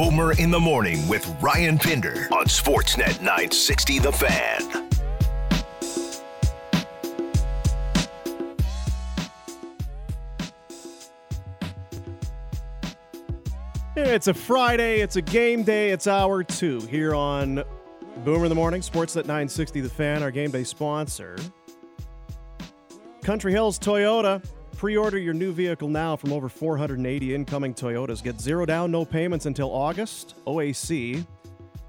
Boomer in the Morning with Ryan Pinder on Sportsnet 960 The Fan. It's a Friday, it's a game day, it's hour two here on Boomer in the Morning, Sportsnet 960 The Fan, our game day sponsor. Country Hills Toyota. Pre order your new vehicle now from over 480 incoming Toyotas. Get zero down, no payments until August. OAC.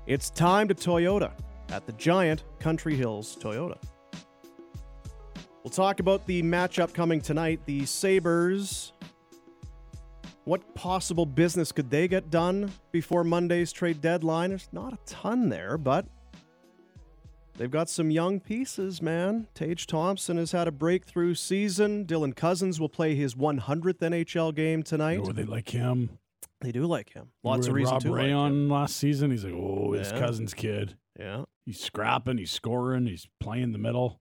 It's time to Toyota at the giant Country Hills Toyota. We'll talk about the matchup coming tonight. The Sabres. What possible business could they get done before Monday's trade deadline? There's not a ton there, but They've got some young pieces, man. Tage Thompson has had a breakthrough season. Dylan Cozens will play his 100th NHL game tonight. Oh, they like him. They do like him. Lots of reason Rob to. Ray like last season. He's like, oh, his Yeah. cousin's kid. Yeah. He's scrapping. He's scoring. He's playing the middle.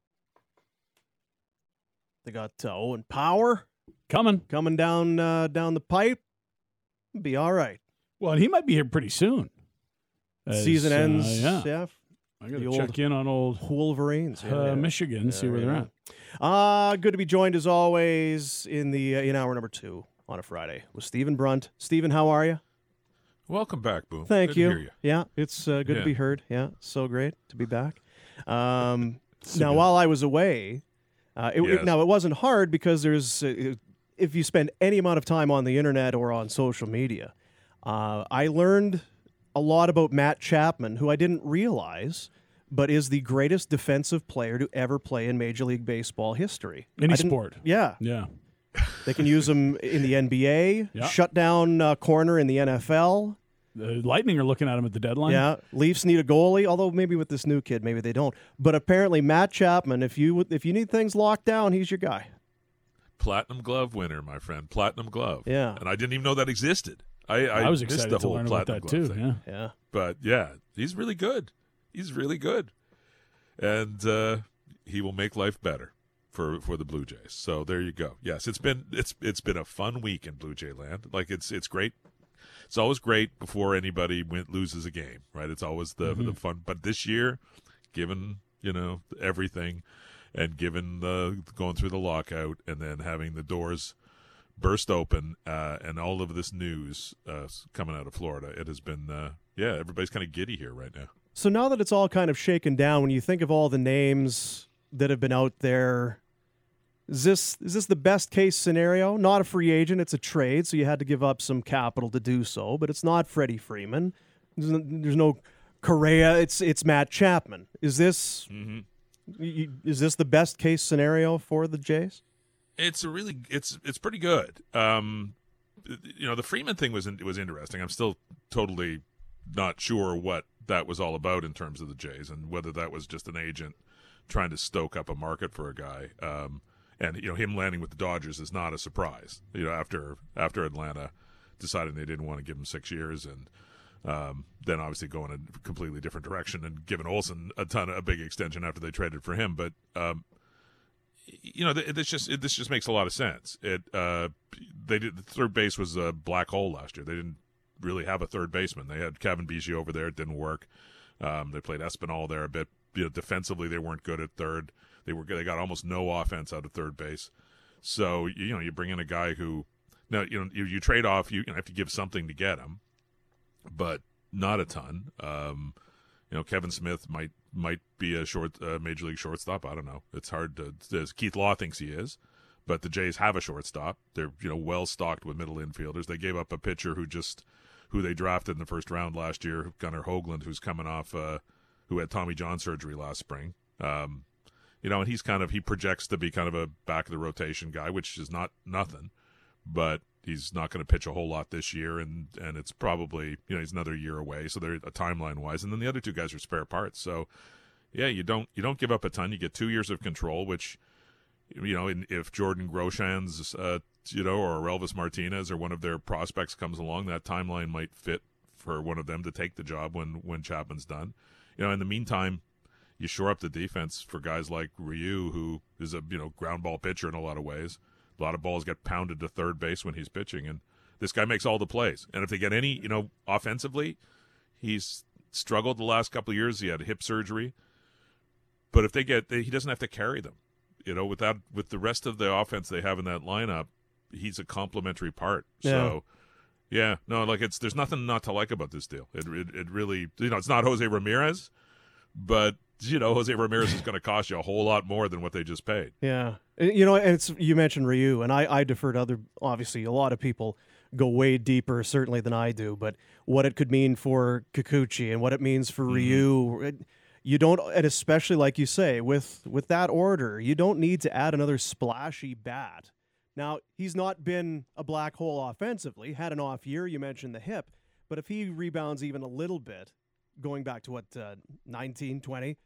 They got uh, Owen Power Coming. coming down uh, down the pipe. Be all right. Well, he might be here pretty soon. As, Season uh, ends. yeah. yeah. I got the to check in on old Wolverines. Yeah, uh, yeah. Michigan, see Yeah, where they're at. Uh, good to be joined as always in the uh, in hour number two on a Friday with Stephen Brunt. Stephen, how are you? Welcome back, Boom. Thank Good to you. hear you. Yeah, it's uh, good to be heard. Yeah, so great to be back. Um, So now, good. while I was away, uh, it, it- now it wasn't hard because there's uh, if you spend any amount of time on the internet or on social media, uh, I learned a lot about Matt Chapman, who I didn't realize, but is the greatest defensive player to ever play in Major League Baseball history. Any sport. Yeah, Yeah. they can use him in the NBA, Yeah. shut down uh, corner in the NFL. The Lightning are looking at him at the deadline. Yeah, Leafs need a goalie. Although maybe with this new kid, maybe they don't. But apparently, Matt Chapman, if you if you need things locked down, he's your guy. Platinum glove winner, my friend. Platinum glove. Yeah. And I didn't even know that existed. I, I, I was missed excited the to whole learn about that glove too. thing. Yeah. Yeah, But yeah, he's really good. He's really good. And uh, he will make life better for for the Blue Jays. So there you go. Yes, it's been it's it's been a fun week in Blue Jay land. Like it's it's great. It's always great before anybody win, loses a game, right? It's always the Mm-hmm. the fun. But this year, given you know everything, and given the going through the lockout, and then having the doors burst open, uh, and all of this news uh, coming out of Florida, it has been uh, yeah, everybody's kind of giddy here right now. So now that it's all kind of shaken down, when you think of all the names that have been out there, is this is this the best case scenario? Not a free agent; it's a trade, so you had to give up some capital to do so. But it's not Freddie Freeman. There's no, there's no Correa. It's it's Matt Chapman. Is this Mm-hmm. is this the best case scenario for the Jays? It's a really it's it's pretty good. Um, you know, the Freeman thing was in, was interesting. I'm still totally not sure what that was all about in terms of the Jays and whether that was just an agent trying to stoke up a market for a guy. Um, and you know, him landing with the Dodgers is not a surprise. You know, after after Atlanta deciding they didn't want to give him six years and um, then obviously going a completely different direction and giving Olson a ton a big extension after they traded for him. But um, you know, this just this just makes a lot of sense. It uh, they did the third base was a black hole last year. They didn't really have a third baseman. They had Cavan Biggio over there. It didn't work. Um, they played Espinal there a bit. You know, defensively they weren't good at third. They were they got almost no offense out of third base. So you know you bring in a guy who now you know you, you trade off. You, you have to give something to get him, but not a ton. Um, you know, Kevin Smith might might be a short uh, major league shortstop. I don't know. It's hard to. Keith Law thinks he is, but the Jays have a shortstop. They're you know well stocked with middle infielders. They gave up a pitcher who just who they drafted in the first round last year, Gunnar Hoglund, who's coming off uh, who had Tommy John surgery last spring. Um, you know, and he's kind of he projects to be kind of a back of the rotation guy, which is not nothing, but he's not going to pitch a whole lot this year, and and it's probably you know he's another year away, so they're a timeline wise, and then the other two guys are spare parts, so yeah, you don't you don't give up a ton, you get two years of control, which you know, in, if Jordan Groshans uh, you know, or Elvis Martinez or one of their prospects comes along, that timeline might fit for one of them to take the job when when Chapman's done. You know, in the meantime, you shore up the defense for guys like Ryu, who is a you know ground ball pitcher in a lot of ways. A lot of balls get pounded to third base when he's pitching, and This guy makes all the plays, and if they get any, you know, offensively, he's struggled the last couple of years. He had hip surgery, but if they get, they, he doesn't have to carry them. You know, without with the rest of the offense they have in that lineup, he's a complementary part. Yeah. So. Yeah, no, like it's there's nothing not to like about this deal. It, it it really you know it's not Jose Ramirez, but you know Jose Ramirez is going to cost you a whole lot more than what they just paid. Yeah, you know, and it's you mentioned Ryu, and I I defer to other. Obviously, a lot of people go way deeper, certainly than I do. But what it could mean for Kikuchi and what it means for Ryu, it, you don't, and especially like you say, with with that order, you don't need to add another splashy bat. Now he's not been a black hole offensively. Had an off year. You mentioned the hip, but if he rebounds even a little bit, going back to what uh, 19, 20,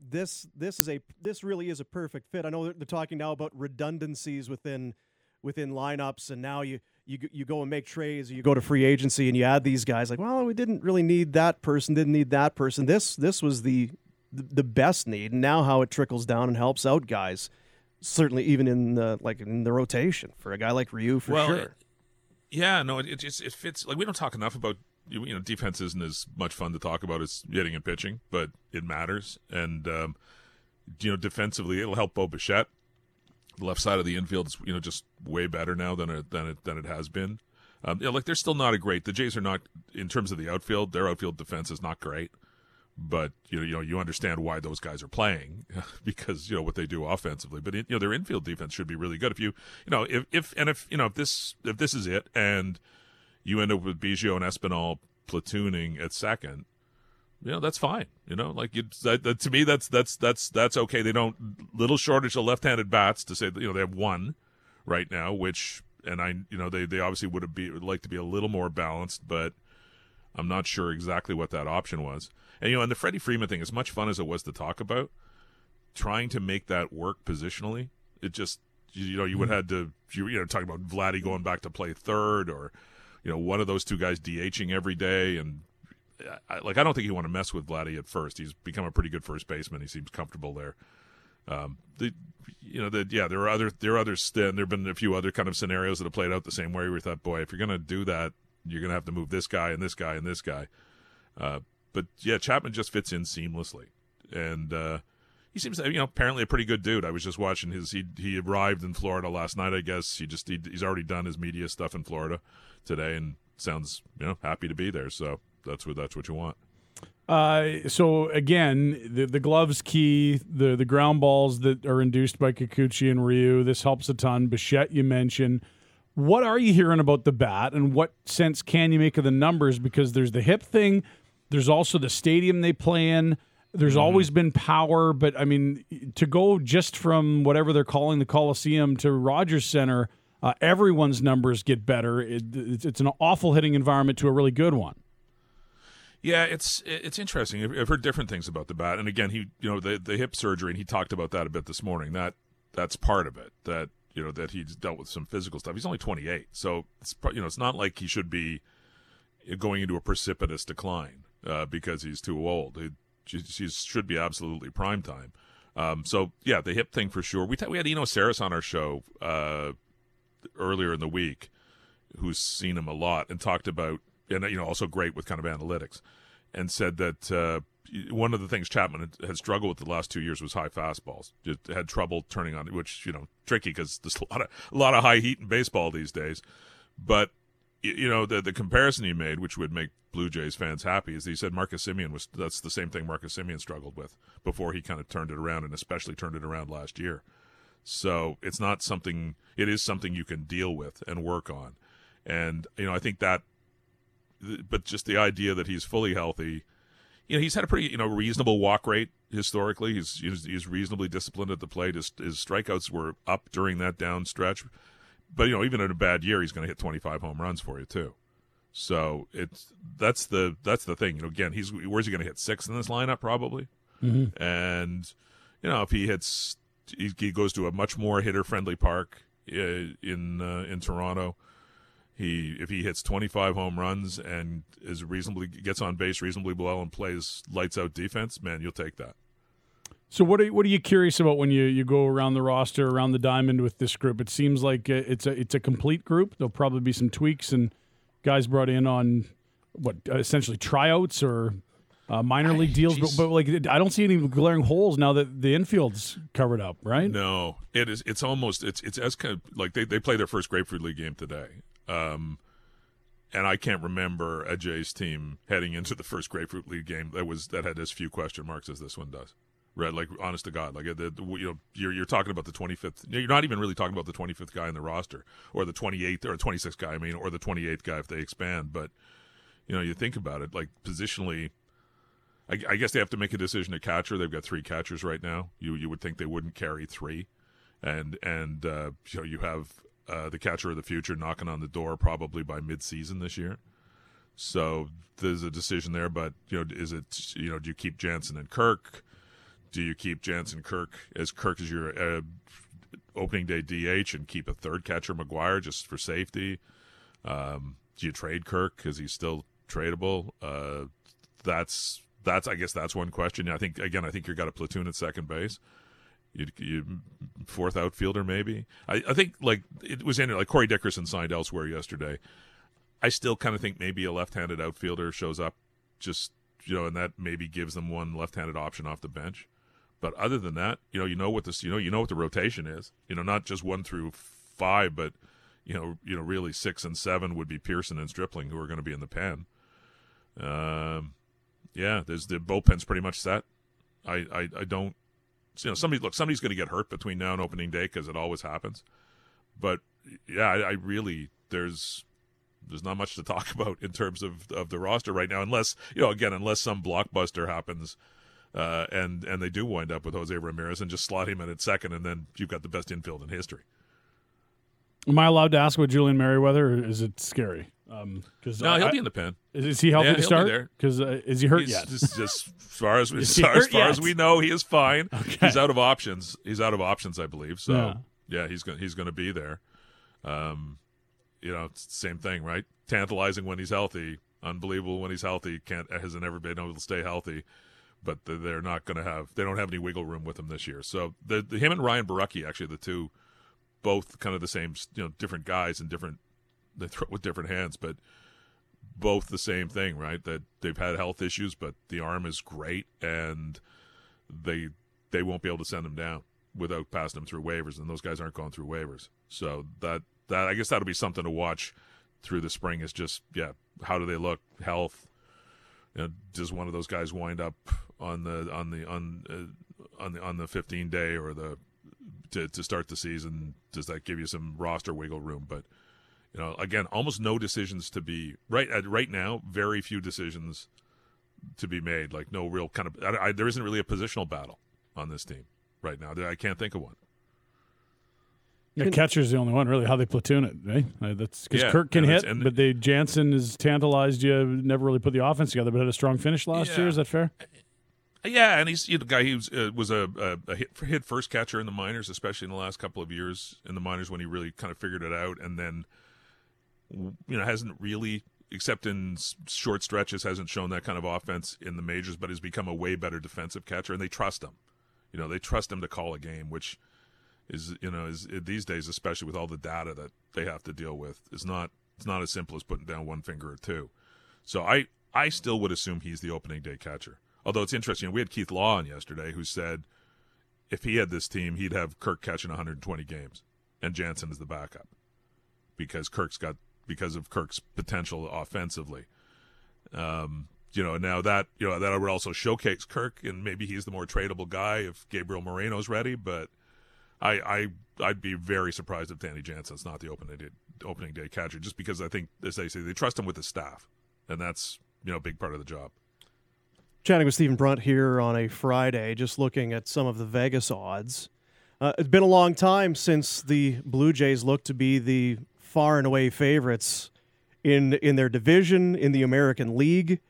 this this is a this really is a perfect fit. I know they're, talking now about redundancies within within lineups, and now you you you go and make trades, or you go to free agency, and you add these guys. Like, well, we didn't really need that person, didn't need that person. This this was the the, the best need, and now how it trickles down and helps out guys. Certainly, even in the like in the rotation for a guy like Ryu, for well, sure. it- yeah, no, it, it just it fits. Like we don't talk enough about you know defense isn't as much fun to talk about as hitting and pitching, but it matters. And um, you know, defensively, it'll help Bo Bichette. The left side of the infield is you know just way better now than it than it than it has been. Um, you know, like they're still not a great. The Jays are not in terms of the outfield. Their outfield defense is not great, but you know you know you understand why those guys are playing because you know what they do offensively. But you know their infield defense should be really good. If you you know if if and if you know if this if this is it and you end up with Biggio and Espinal platooning at second, you know that's fine. You know, like you that, that, to me that's that's that's that's okay. They don't little shortage of left-handed bats to say that you know they have one right now, which and I you know they they obviously would have be would like to be a little more balanced, but I'm not sure exactly what that option was. And you know, and the Freddie Freeman thing, as much fun as it was to talk about, trying to make that work positionally, it just you, you know you would have had to you, you know talking about Vladdy going back to play third or you know one of those two guys DHing every day and I, like I don't think you want to mess with Vladdy at first. He's become a pretty good first baseman. He seems comfortable there. Um, the, you know, the, yeah, there are other there are others. And there've been a few other kind of scenarios that have played out the same way. We thought, boy, if you're going to do that, you're going to have to move this guy and this guy and this guy. Uh, but yeah, Chapman just fits in seamlessly, and uh, he seems you know apparently a pretty good dude. I was just watching his he he arrived in Florida last night. I guess he just he, he's already done his media stuff in Florida today, and sounds you know happy to be there. So that's what that's what you want. Uh, so again, the the gloves key, the the ground balls that are induced by Kikuchi and Ryu. This helps a ton. Bichette, you mentioned. What are you hearing about the bat, and what sense can you make of the numbers? Because there's the hip thing, there's also the stadium they play in. There's always been power, but I mean, to go just from whatever they're calling the Coliseum to Rogers Center, uh, everyone's numbers get better. It, it's, it's an awful hitting environment to a really good one. Yeah, it's it's interesting. I've- heard different things about the bat, and again, he you know the the hip surgery, and he talked about that a bit this morning. That that's part of it. That you know that he's dealt with some physical stuff. He's only 28, so it's you know it's not like he should be going into a precipitous decline uh, because he's too old. He, he should be absolutely prime time. Um, so yeah, the hip thing for sure. We t- we had Eno Sarris on our show uh, earlier in the week, who's seen him a lot and talked about and you know also great with kind of analytics, and said that uh, one of the things Chapman had, struggled with the last two years was high fastballs. Just had trouble turning on, which you know tricky because there's a lot of a lot of high heat in baseball these days. But you know the the comparison he made, which would make Blue Jays fans happy, is he said Marcus Semien was that's the same thing Marcus Semien struggled with before he kind of turned it around, and especially turned it around last year. So it's not something. It is something you can deal with and work on, and you know I think that. But just the idea that he's fully healthy, you know, he's had a pretty you know reasonable walk rate historically. He's he's, he's reasonably disciplined at the plate. His, his strikeouts were up during that down stretch, but you know even in a bad year, he's going to hit 25 home runs for you too. So it's that's the that's the thing. You know, again, he's where's he going to hit six in this lineup probably, mm-hmm. and you know if he hits, he, he goes to a much more hitter friendly park uh, in uh, in Toronto. He if he hits 25 home runs and is reasonably gets on base reasonably well and plays lights out defense, man, you'll take that. So what are what are you curious about when you, you go around the roster around the diamond with this group? It seems like uh, it's a it's a complete group. There'll probably be some tweaks and guys brought in on what essentially tryouts or uh, minor league deals, but, but, like I don't see any glaring holes now that the infield's covered up, right? No, it is. It's almost it's it's as kind of like they they play their first Grapefruit League game today, um, and I can't remember a Jays team heading into the first Grapefruit League game that was that had as few question marks as this one does. Right, like honest to God, like the, the, you know, you're you're talking about the 25th. You're not even really talking about the 25th guy in the roster, or the 28th or 26th guy. I mean, or the 28th guy if they expand. But you know, you think about it, like positionally, I, I guess they have to make a decision at catcher. They've got three catchers right now. You you would think they wouldn't carry three, and and uh, you know you have uh, the catcher of the future knocking on the door probably by mid-season this year. So there's a decision there, but you know, is it you know, do you keep Jansen and Kirk? Do you keep Jansen Kirk as Kirk as your uh, opening day DH and keep a third catcher McGuire just for safety? Um, do you trade Kirk because he's still tradable? Uh, that's that's I guess that's one question. I think again, I think you've got a platoon at second base. You, you fourth outfielder maybe. I, I think like it was in like Corey Dickerson signed elsewhere yesterday. I still kind of think maybe a left-handed outfielder shows up, just you know, and that maybe gives them one left-handed option off the bench. But other than that, you know, you know what this, you know, you know what the rotation is. You know, not just one through five, but you know, you know, really six and seven would be Pearson and Stripling who are going to be in the pen. Um, yeah, there's the bullpen's pretty much set. I, I, I don't, you know, somebody look, somebody's going to get hurt between now and opening day because it always happens. But yeah, I, I really there's there's not much to talk about in terms of of the roster right now, unless you know, again, unless some blockbuster happens uh, and and they do wind up with Jose Ramirez and just slot him in at second, and then you've got the best infield in history. Am I allowed to ask about Julian Merryweather, or is it scary? Because um, no, he'll I, be in the pen. Is, is he healthy yeah, to start? Because uh, is he hurt he's, yet? Just, just as far as, as, far, as, far as we know, he is fine. Okay. He's out of options. He's out of options, I believe. So yeah, yeah he's going he's going to be there. Um, you know, same thing, right? Tantalizing when he's healthy, unbelievable when he's healthy. Can't hasn't ever been able to stay healthy but they're not going to have they don't have any wiggle room with him this year. So the, the him and Ryan Borucki actually the two, both kind of the same you know different guys and different they throw it with different hands, but both the same thing, right? That they've had health issues, but the arm is great and they they won't be able to send them down without passing them through waivers, and those guys aren't going through waivers. So that that I guess that'll be something to watch through the spring. Is just yeah, how do they look, health. You know, does one of those guys wind up on the on the on uh, on the on the 15 day or the to to start the season does that give you some roster wiggle room but you know again almost no decisions to be right at right now very few decisions to be made like no real kind of I, I, there isn't really a positional battle on this team right now I can't think of one yeah, catcher's the only one really. How they platoon it, right? Uh, that's because yeah, Kirk can hit, but they Jansen has tantalized you. Never really put the offense together, but had a strong finish last yeah. year. Is that fair? Yeah, and he's you know, the guy who was, uh, was a, a, a, hit, hit first catcher in the minors, especially in the last couple of years in the minors when he really kind of figured it out, and then you know hasn't really, except in short stretches, hasn't shown that kind of offense in the majors, but has become a way better defensive catcher, and they trust him. You know, they trust him to call a game, which is you know is these days, especially with all the data that they have to deal with, is not it's not as simple as putting down one finger or two. So I I still would assume he's the opening day catcher. Although it's interesting, we had Keith Law on yesterday who said if he had this team, he'd have Kirk catching 120 games and Jansen is the backup because Kirk's got because of Kirk's potential offensively. Um, you know, now that you know that would also showcase Kirk, and maybe he's the more tradable guy if Gabriel Moreno's ready. But I, I I'd be very surprised if Danny Jansen's not the opening day, opening day catcher, just because I think, as they say, they trust him with the staff, and that's you know a big part of the job. Chatting with Stephen Brunt here on a Friday, just looking at some of the Vegas odds. Uh, it's been a long time since the Blue Jays looked to be the far and away favorites in in their division in the American League.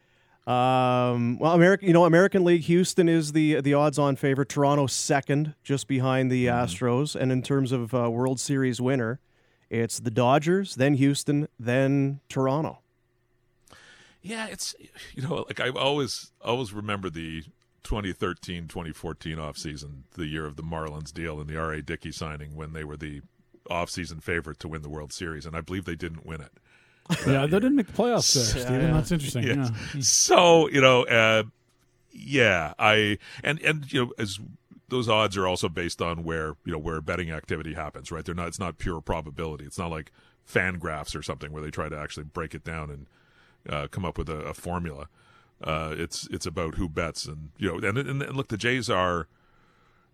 Um, well, American, you know, American League, Houston is the the odds-on favorite. Toronto second, just behind the mm-hmm. Astros. And in terms of uh, World Series winner, it's the Dodgers, then Houston, then Toronto. Yeah, it's you know like I always always remember the 2013 2014 offseason, the year of the Marlins deal and the R.A. Dickey signing when they were the offseason favorite to win the World Series. And I believe they didn't win it. Yeah, they didn't make the playoffs there, Yeah, Stephen. yeah. That's interesting. Yes. Yeah. So, you know, uh, yeah, I, and, and, you know, as those odds are also based on where, you know, where betting activity happens, right? They're not, it's not pure probability. It's not like fan graphs or something where they try to actually break it down and uh, come up with a, a formula. Uh, it's it's about who bets and you know and, and, and look the Jays are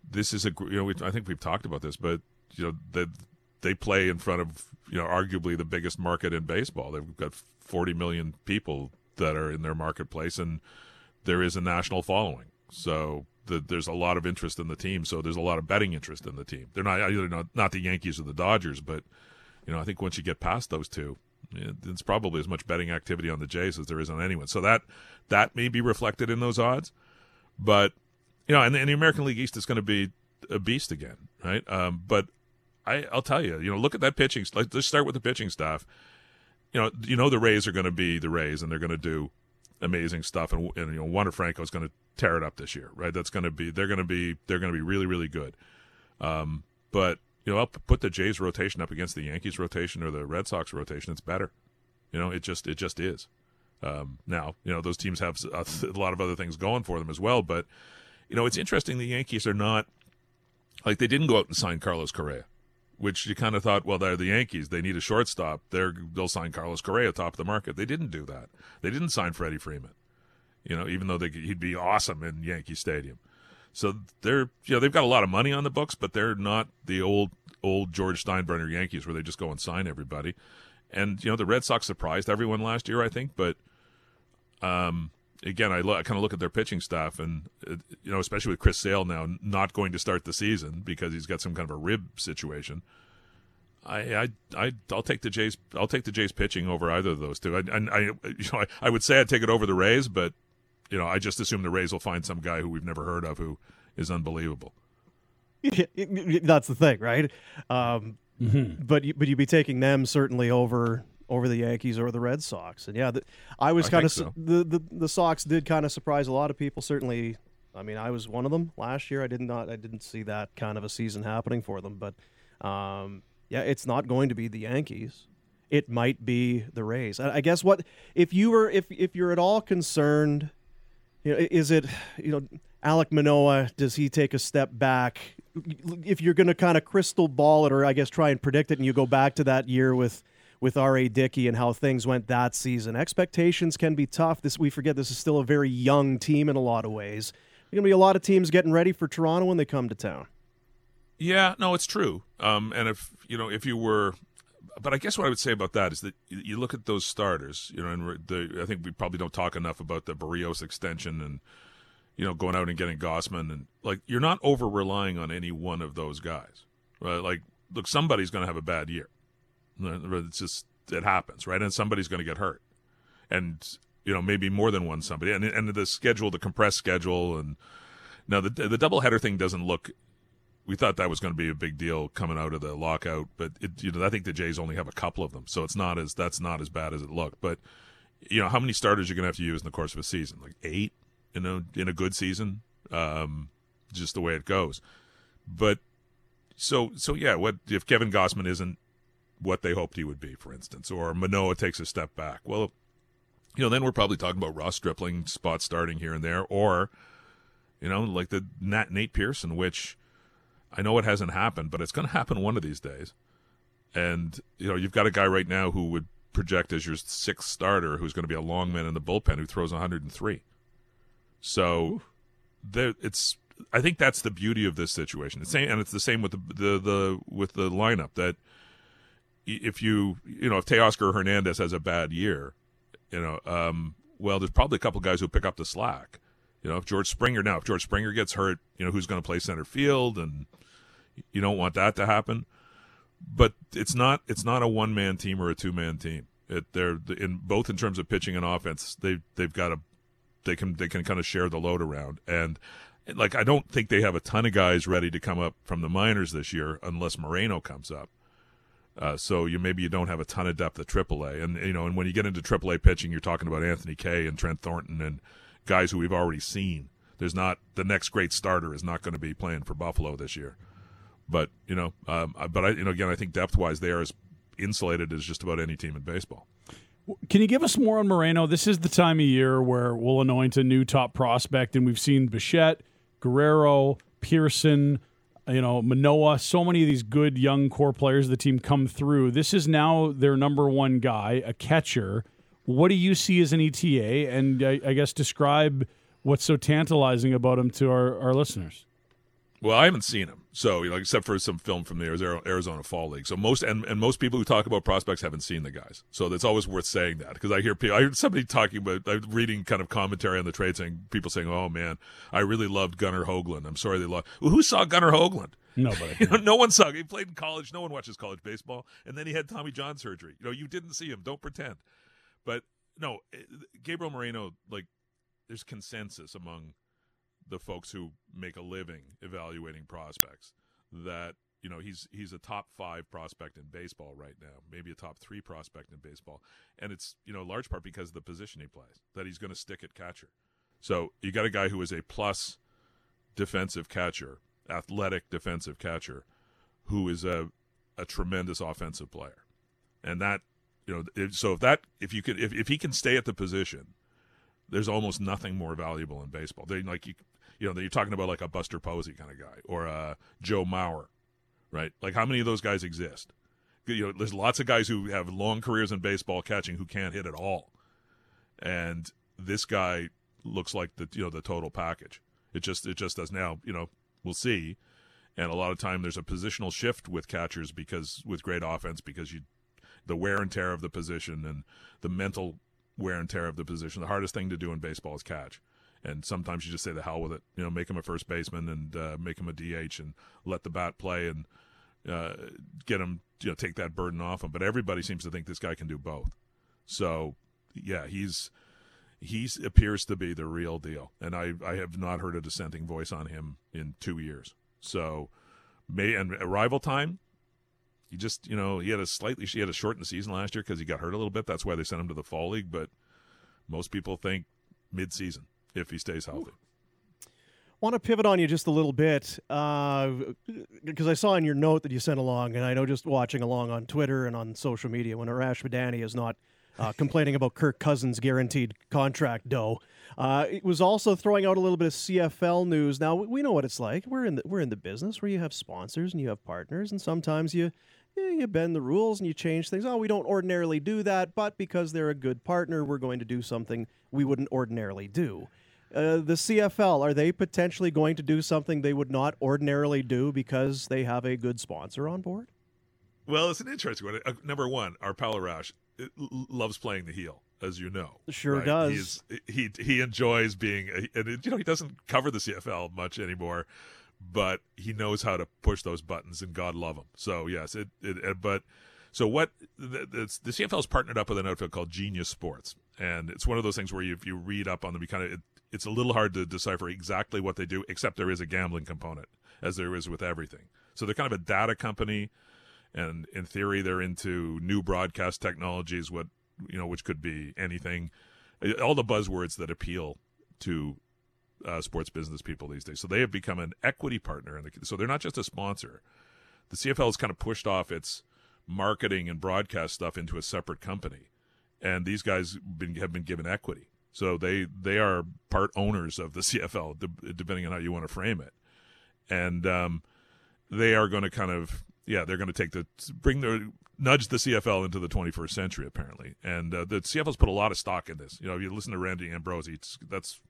this is a you know we, I think we've talked about this but you know that they play in front of you know arguably the biggest market in baseball. They've got 40 million people that are in their marketplace and there is a national following. So the, there's a lot of interest in the team. So there's a lot of betting interest in the team. They're not either not, not the Yankees or the Dodgers but you know I think once you get past those two it's probably as much betting activity on the Jays as there is on anyone. So that that may be reflected in those odds, but you know, and, and the American League East is going to be a beast again, right? Um, but I, I'll tell you, you know, look at that pitching. Let's start with the pitching staff. You know, you know the Rays are going to be the Rays, and they're going to do amazing stuff, and, and you know, Wander Franco is going to tear it up this year, right? That's going to be they're going to be they're going to be really really good. Um, but you know, I'll put the Jays rotation up against the Yankees rotation or the Red Sox rotation. It's better. You know, it just it just is. Um, now, you know, those teams have a lot of other things going for them as well. But you know, it's interesting. The Yankees are not like they didn't go out and sign Carlos Correa, which you kind of thought, well, they're the Yankees. They need a shortstop. They're they'll sign Carlos Correa top of the market. They didn't do that. They didn't sign Freddie Freeman. You know, even though they, he'd be awesome in Yankee Stadium. So they're you know they've got a lot of money on the books, but they're not the old old George Steinbrenner Yankees where they just go and sign everybody. And you know the Red Sox surprised everyone last year, I think, but um, again, I, lo- I kind of look at their pitching staff, and uh, you know especially with Chris Sale now not going to start the season because he's got some kind of a rib situation. I, I, I, I'll take the Jays. I'll take the Jays pitching over either of those two. I, and I, you know, I, I would say I'd take it over the Rays, but you know, I just assume the Rays will find some guy who we've never heard of who is unbelievable. Yeah, That's the thing, right? Um, Mm-hmm. But you, but you'd be taking them certainly over over the Yankees or the Red Sox, and yeah, the, I was kind of so. the, the the Sox did kind of surprise a lot of people. Certainly, I mean, I was one of them last year. I did not I didn't see that kind of a season happening for them, but um, yeah, it's not going to be the Yankees. It might be the Rays. I, I guess what if you were if if you're at all concerned, you know, is it you know Alek Manoah? Does he take a step back? If you're going to kind of crystal ball it, or I guess try and predict it, and you go back to that year with with R.A. Dickey and how things went that season, expectations can be tough. This we forget this is still a very young team in a lot of ways. There's going to be a lot of teams getting ready for Toronto when they come to town. Yeah, no, it's true. Um, and if you know, if you were, but I guess what I would say about that is that you, you look at those starters. You know, and the I think we probably don't talk enough about the Berrios extension and you know going out and getting Gausman and like you're not over relying on any one of those guys. Right? Like, look, somebody's going to have a bad year. It's just it happens, right? And somebody's going to get hurt, and you know maybe more than one somebody. And and the schedule, the compressed schedule, and now the the double header thing doesn't look we thought that was going to be a big deal coming out of the lockout, but it, you know, I think the Jays only have a couple of them, so it's not as that's not as bad as it looked. But you know, how many starters you're going to have to use in the course of a season? Like eight, you know, in a good season, um, just the way it goes. But so so yeah, what if Kevin Gausman isn't what they hoped he would be, for instance, or Manoah takes a step back? Well, you know, then we're probably talking about Ross Stripling spot starting here and there, or you know, like the Nat, Nate Pearson, which I know it hasn't happened, but it's going to happen one of these days. And you know, you've got a guy right now who would project as your sixth starter, who's going to be a long man in the bullpen who throws 103. So there, it's. I think that's the beauty of this situation. It's same, and it's the same with the the, the with the lineup that if you you know if Teoscar Hernandez has a bad year, you know, um, well, there's probably a couple guys who pick up the slack. You know, if George Springer now, if George Springer gets hurt, you know who's going to play center field, and you don't want that to happen. But it's not it's not a one man team or a two man team. It, they're in both in terms of pitching and offense. They they've got a they can they can kind of share the load around and like I don't think they have a ton of guys ready to come up from the minors this year unless Moreno comes up. Uh, so you maybe you don't have a ton of depth at AAA, and you know, and when you get into AAA pitching, you're talking about Anthony Kay and Trent Thornton and guys who we've already seen. There's not the next great starter is not going to be playing for Buffalo this year. But you know, um, but I you know again I think depth wise they are as insulated as just about any team in baseball. Can you give us more on Moreno? This is the time of year where we'll anoint a new top prospect, and we've seen Bichette, Guerrero, Pearson, you know, Manoah, so many of these good young core players of the team come through. This is now their number one guy, a catcher. What do you see as an ETA? And I, I guess describe what's so tantalizing about him to our, our listeners. Well, I haven't seen him, so you know, except for some film from the Arizona Fall League. So most and, and most people who talk about prospects haven't seen the guys. So that's always worth saying that because I hear people. I heard somebody talking about I'm reading kind of commentary on the trade, saying people saying, "Oh man, I really loved Gunnar Hoglund." I'm sorry they lost. Well, who saw Gunnar Hoglund? Nobody. you know, no one saw. He played in college. No one watches college baseball. And then he had Tommy John surgery. You know, you didn't see him. Don't pretend. But no, eh, Gabriel Moreno. Like, there's consensus among the folks who make a living evaluating prospects that you know he's he's a top five prospect in baseball right now, maybe a top three prospect in baseball, and it's you know large part because of the position he plays that he's going to stick at catcher. So you got a guy who is a plus defensive catcher, athletic defensive catcher, who is a a tremendous offensive player, and that you know if, so if that if you could if, if he can stay at the position there's almost nothing more valuable in baseball. They like you, you know, that you're talking about like a Buster Posey kind of guy or a Joe Mauer, right? Like how many of those guys exist? You know, there's lots of guys who have long careers in baseball catching who can't hit at all, and this guy looks like the you know the total package. It just it just does now. You know, we'll see. And a lot of time there's a positional shift with catchers because with great offense because you the wear and tear of the position and the mental wear and tear of the position. The hardest thing to do in baseball is catch and sometimes you just say the hell with it. You know, make him a first baseman and uh, make him a DH and let the bat play and uh, get him, you know, take that burden off him. But everybody seems to think this guy can do both. So, yeah, he's he appears to be the real deal, and I I have not heard a dissenting voice on him in two years. So, may and arrival time. He just, you know, he had a slightly, he had a shortened season last year because he got hurt a little bit. That's why they sent him to the fall league. But most people think mid-season if he stays healthy. Want to pivot on you just a little bit because uh, I saw in your note that you sent along, and I know just watching along on Twitter and on social media when Arash Madani is not uh, complaining about Kirk Cousins' guaranteed contract dough. Uh, it was also throwing out a little bit of CFL news. Now we know what it's like. We're in the we're in the business where you have sponsors and you have partners, and sometimes you you bend the rules and you change things. Oh, we don't ordinarily do that, but because they're a good partner, we're going to do something we wouldn't ordinarily do. Uh, the CFL, are they potentially going to do something they would not ordinarily do because they have a good sponsor on board? Well, it's an interesting one. Uh, number one, our pal Arash loves playing the heel, as you know. Sure right? does. he he enjoys being, a, and it, you know, he doesn't cover the CFL much anymore, but he knows how to push those buttons, and God love him. So yes, it, it but so what the, the, the CFL is partnered up with an outfit called Genius Sports, and it's one of those things where you, if you read up on them, you kind of it, it's a little hard to decipher exactly what they do, except there is a gambling component, as there is with everything. So they're kind of a data company, and in theory, they're into new broadcast technologies, what you know, which could be anything, all the buzzwords that appeal to uh, sports business people these days. So they have become an equity partner, in the, so they're not just a sponsor. The CFL has kind of pushed off its marketing and broadcast stuff into a separate company, and these guys been, have been given equity, so they they are part owners of the CFL, depending on how you want to frame it, and um, they are going to kind of yeah they're going to take the bring the nudge the CFL into the 21st century apparently, and uh, the CFL's put a lot of stock in this. You know, if you listen to Randy Ambrosie, that's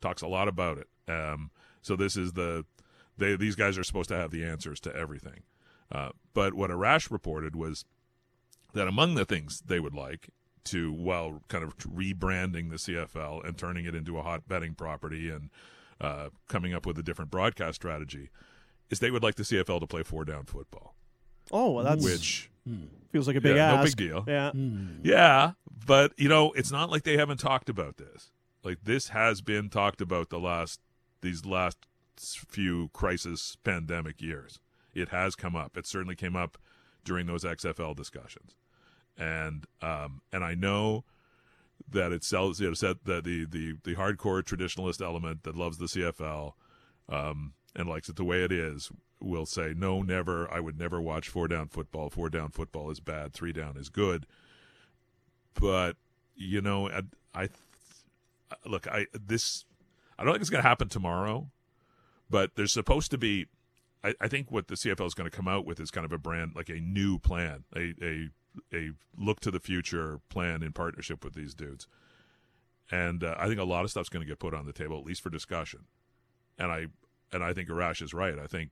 talks a lot about it. Um, so this is the they these guys are supposed to have the answers to everything. Uh, but what Arash reported was that among the things they would like to, while kind of rebranding the CFL and turning it into a hot betting property and uh, coming up with a different broadcast strategy, is they would like the CFL to play four down football. Oh, well, that's which hmm. feels like a big yeah, ask. no big deal. Yeah, Hmm. yeah, but you know, it's not like they haven't talked about this. Like this has been talked about the last these last few crisis pandemic years it has come up. It certainly came up during those XFL discussions, and um, and I know that it sells, you know, set that the the the hardcore traditionalist element that loves the CFL um, and likes it the way it is will say no, never. I would never watch four down football. Four down football is bad. Three down is good. But you know, I, I look, I this I don't think it's going to happen tomorrow, but there's supposed to be. I, I think what the CFL is going to come out with is kind of a brand, like a new plan, a a a look to the future plan in partnership with these dudes. And uh, I think a lot of stuff's going to get put on the table, at least for discussion. And I and I think Arash is right. I think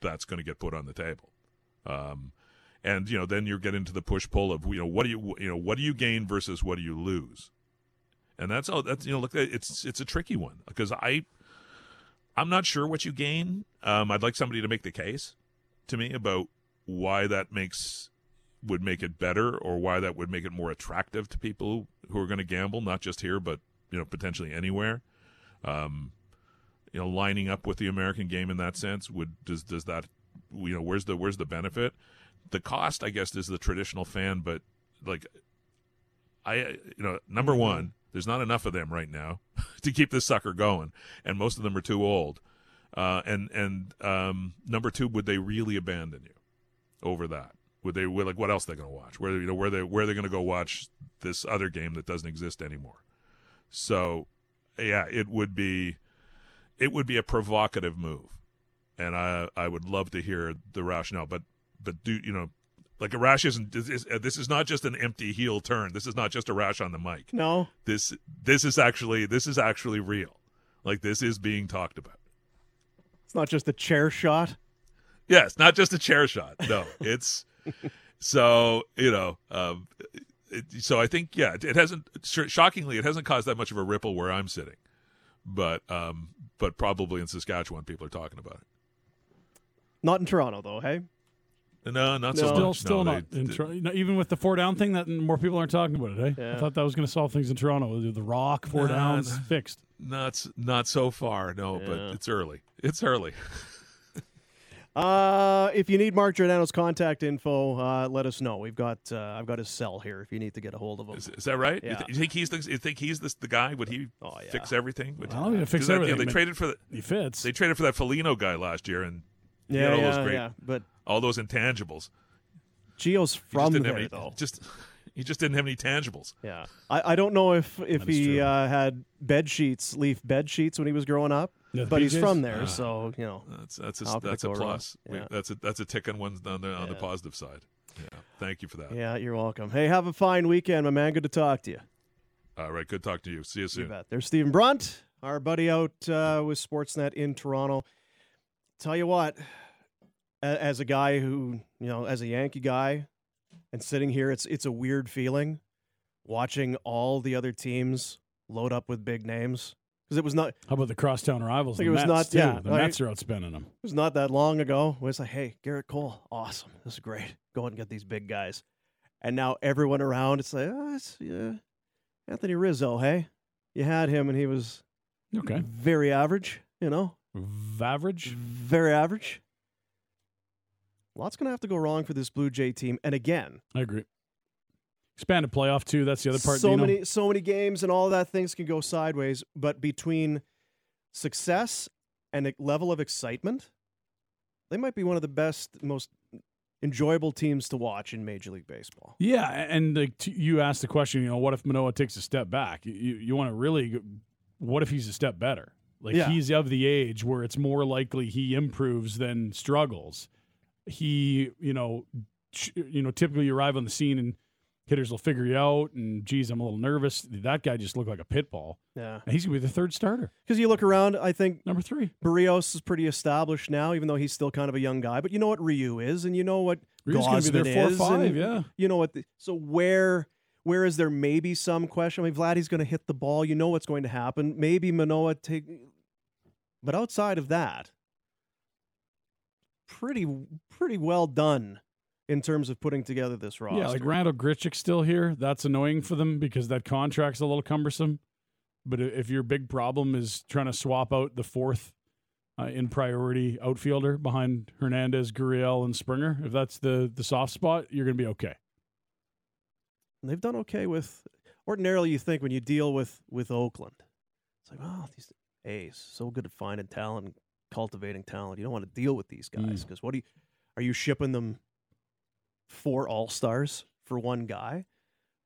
that's going to get put on the table. Um, and you know, then you get into the push pull of you know what do you you know what do you gain versus what do you lose, and that's all. That's you know, look, it's it's a tricky one because I I'm not sure what you gain. Um, I'd like somebody to make the case to me about why that makes would make it better or why that would make it more attractive to people who are going to gamble, not just here, but you know potentially anywhere. Um, you know, lining up with the American game in that sense would does does that you know where's the where's the benefit? The cost, I guess, is the traditional fan, but like I you know number Mm-hmm. one, there's not enough of them right now to keep this sucker going, and most of them are too old. Uh, and and um, number two, would they really abandon you over that? Would they like what else are they going to watch? Where you know where they where are they going to go watch this other game that doesn't exist anymore? So yeah, it would be it would be a provocative move, and I I would love to hear the rationale. But but do you know? Like Arash isn't. This is, this is not just an empty heel turn. This is not just Arash on the mic No, this this is actually this is actually real like this is being talked about it's not just a chair shot. yes not just a chair shot no it's so you know um it, so i think yeah it, it hasn't sh- shockingly it hasn't caused that much of a ripple where i'm sitting but um but probably in saskatchewan people are talking about it. Not in Toronto though. Hey, no not No. so Still, much still no, not. they- in they- Tor- even with the four down thing, that more people aren't talking about it. Eh? Yeah. I thought that was going to solve things in Toronto. The Rock, four Nah, downs, nah. fixed. not not so far no Yeah. but it's early it's early Uh, if you need Mark Giordano's contact info, uh, let us know. We've got uh, I've got his cell here if you need to get a hold of him. is, is that right you, th- you think he's the you think he's the, the guy would he Oh, yeah. fix everything would I don't even fix 'cause that- you know, everything. they but traded for the, he fits. They traded for that Foligno guy last year, and he yeah, had all yeah, those great, yeah. But all those intangibles. Geo's from didn't there any, though. Just he just didn't have any tangibles. Yeah, I, I don't know if if he uh, had bed sheets, leaf bed sheets when he was growing up, Yeah, the but he's from there, Ah. so you know. That's that's a, How could it that's a go wrong? plus. We- that's a that's a tick on one's on the on the positive side. Yeah, thank you for that. Yeah, you're welcome. Hey, have a fine weekend, my man. Good to talk to you. All right, good talk to you. See you You soon. bet. There's Stephen Brunt, our buddy out uh, with Sportsnet in Toronto. Tell you what, as a guy who, you know, as a Yankee guy, and sitting here, it's it's a weird feeling watching all the other teams load up with big names because it was not How about the crosstown rivals? Like it was Mets, not- too. yeah, the like- Mets are outspending them. It was not that long ago. It was like, hey, Gerrit Cole, awesome, this is great. Go and get these big guys, and now everyone around, it's like, oh, it's, yeah, Anthony Rizzo. Hey, you had him, and he was Okay. very average. You know, Average. very average. Lots going to have to go wrong for this Blue Jay team. And again, I agree. Expanded playoff too. That's the other part. so Dino. many, so many games and all that things can go sideways. But between success and a level of excitement, they might be one of the best, most enjoyable teams to watch in Major League Baseball. Yeah, and like t- you asked the question, you know, what if Manoah takes a step back? You you, want to really, what if he's a step better? Like Yeah. he's of the age where it's more likely he improves than struggles. He, you know, you know, typically you arrive on the scene and hitters will figure you out. And geez, I'm a little nervous. That guy just looked like a pit ball. Yeah, And he's gonna be the third starter, because you look around, I think number three. Berrios is pretty established now, even though he's still kind of a young guy. But you know what Ryu is, and you know what Ryu's gonna be there Gausman four is, five. and Yeah, you know what? The, so where where is there maybe some question? I mean, Vladdy's going to hit the ball. You know what's going to happen. Maybe Manoah take, but outside of that, pretty pretty well done in terms of putting together this roster. yeah. Like Randal Grichuk's still here. That's annoying for them because that contract's a little cumbersome. But if your big problem is trying to swap out the fourth uh, in priority outfielder behind Hernandez, Gurriel, and Springer, if that's the the soft spot, you're going to be okay. they've done okay with ordinarily you think when you deal with with Oakland, it's like, oh, these A's so good at finding talent and cultivating talent. You don't want to deal with these guys Mm. because what do you are you shipping them four all stars for one guy?